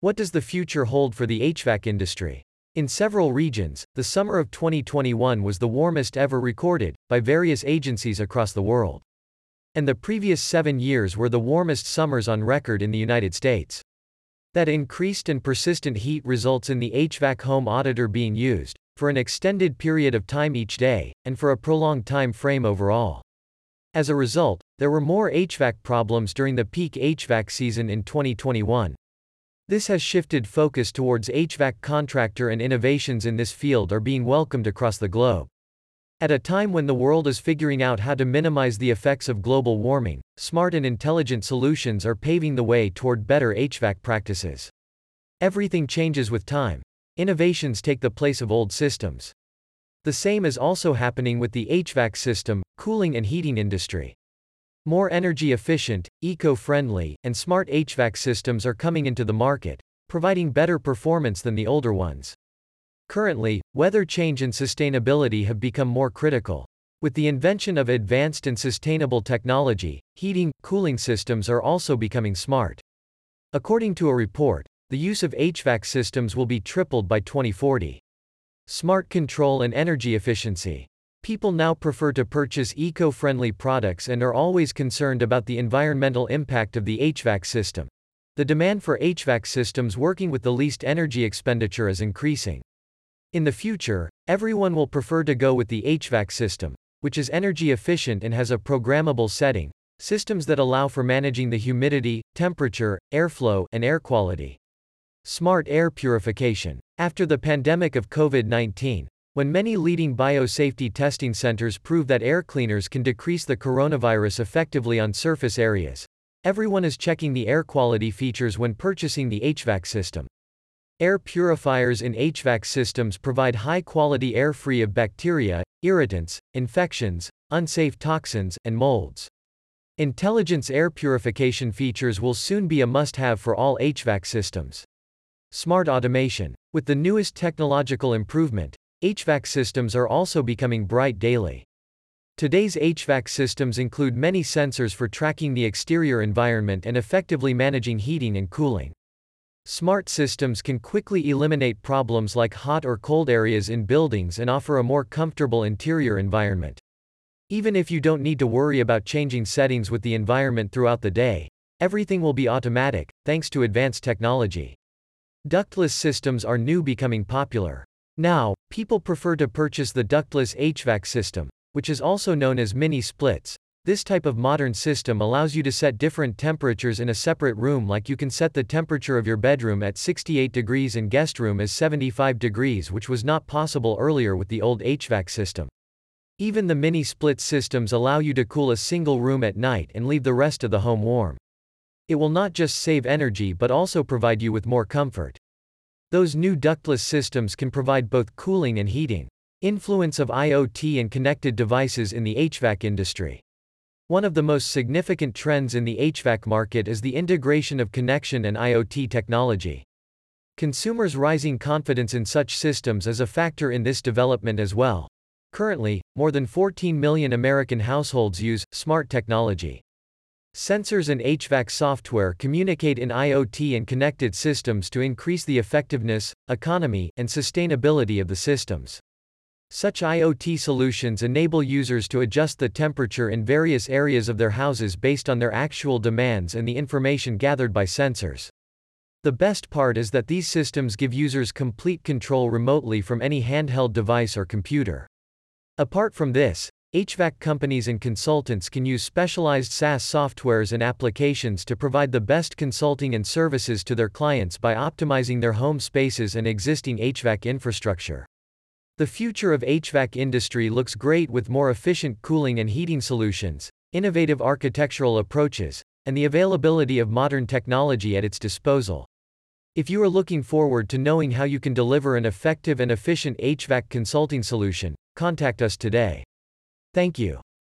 What does the future hold for the HVAC industry? In several regions, the summer of 2021 was the warmest ever recorded, by various agencies across the world. And the previous seven years were the warmest summers on record in the United States. That increased and persistent heat results in the HVAC home auditor being used, for an extended period of time each day, and for a prolonged time frame overall. As a result, there were more HVAC problems during the peak HVAC season in 2021. This has shifted focus towards HVAC contractor and innovations in this field are being welcomed across the globe. At a time when the world is figuring out how to minimize the effects of global warming, smart and intelligent solutions are paving the way toward better HVAC practices. Everything changes with time. Innovations take the place of old systems. The same is also happening with the HVAC system, cooling and heating industry. More energy efficient, eco friendly, and smart HVAC systems are coming into the market, providing better performance than the older ones. Currently, weather change and sustainability have become more critical. With the invention of advanced and sustainable technology, heating, cooling systems are also becoming smart. According to a report, the use of HVAC systems will be tripled by 2040. Smart control and energy efficiency. People now prefer to purchase eco friendly products and are always concerned about the environmental impact of the HVAC system. The demand for HVAC systems working with the least energy expenditure is increasing. In the future, everyone will prefer to go with the HVAC system, which is energy efficient and has a programmable setting, systems that allow for managing the humidity, temperature, airflow, and air quality. Smart air purification. After the pandemic of COVID 19, when many leading biosafety testing centers prove that air cleaners can decrease the coronavirus effectively on surface areas, everyone is checking the air quality features when purchasing the HVAC system. Air purifiers in HVAC systems provide high quality air free of bacteria, irritants, infections, unsafe toxins, and molds. Intelligence air purification features will soon be a must have for all HVAC systems. Smart automation. With the newest technological improvement, HVAC systems are also becoming bright daily. Today's HVAC systems include many sensors for tracking the exterior environment and effectively managing heating and cooling. Smart systems can quickly eliminate problems like hot or cold areas in buildings and offer a more comfortable interior environment. Even if you don't need to worry about changing settings with the environment throughout the day, everything will be automatic, thanks to advanced technology. Ductless systems are new becoming popular. Now, people prefer to purchase the ductless HVAC system, which is also known as mini splits. This type of modern system allows you to set different temperatures in a separate room like you can set the temperature of your bedroom at 68 degrees and guest room as 75 degrees which was not possible earlier with the old HVAC system. Even the mini split systems allow you to cool a single room at night and leave the rest of the home warm. It will not just save energy but also provide you with more comfort. Those new ductless systems can provide both cooling and heating. Influence of IoT and connected devices in the HVAC industry. One of the most significant trends in the HVAC market is the integration of connection and IoT technology. Consumers' rising confidence in such systems is a factor in this development as well. Currently, more than 14 million American households use smart technology. Sensors and HVAC software communicate in IoT and connected systems to increase the effectiveness, economy, and sustainability of the systems. Such IoT solutions enable users to adjust the temperature in various areas of their houses based on their actual demands and the information gathered by sensors. The best part is that these systems give users complete control remotely from any handheld device or computer. Apart from this, HVAC companies and consultants can use specialized SaaS softwares and applications to provide the best consulting and services to their clients by optimizing their home spaces and existing HVAC infrastructure. The future of HVAC industry looks great with more efficient cooling and heating solutions, innovative architectural approaches, and the availability of modern technology at its disposal. If you are looking forward to knowing how you can deliver an effective and efficient HVAC consulting solution, contact us today. Thank you.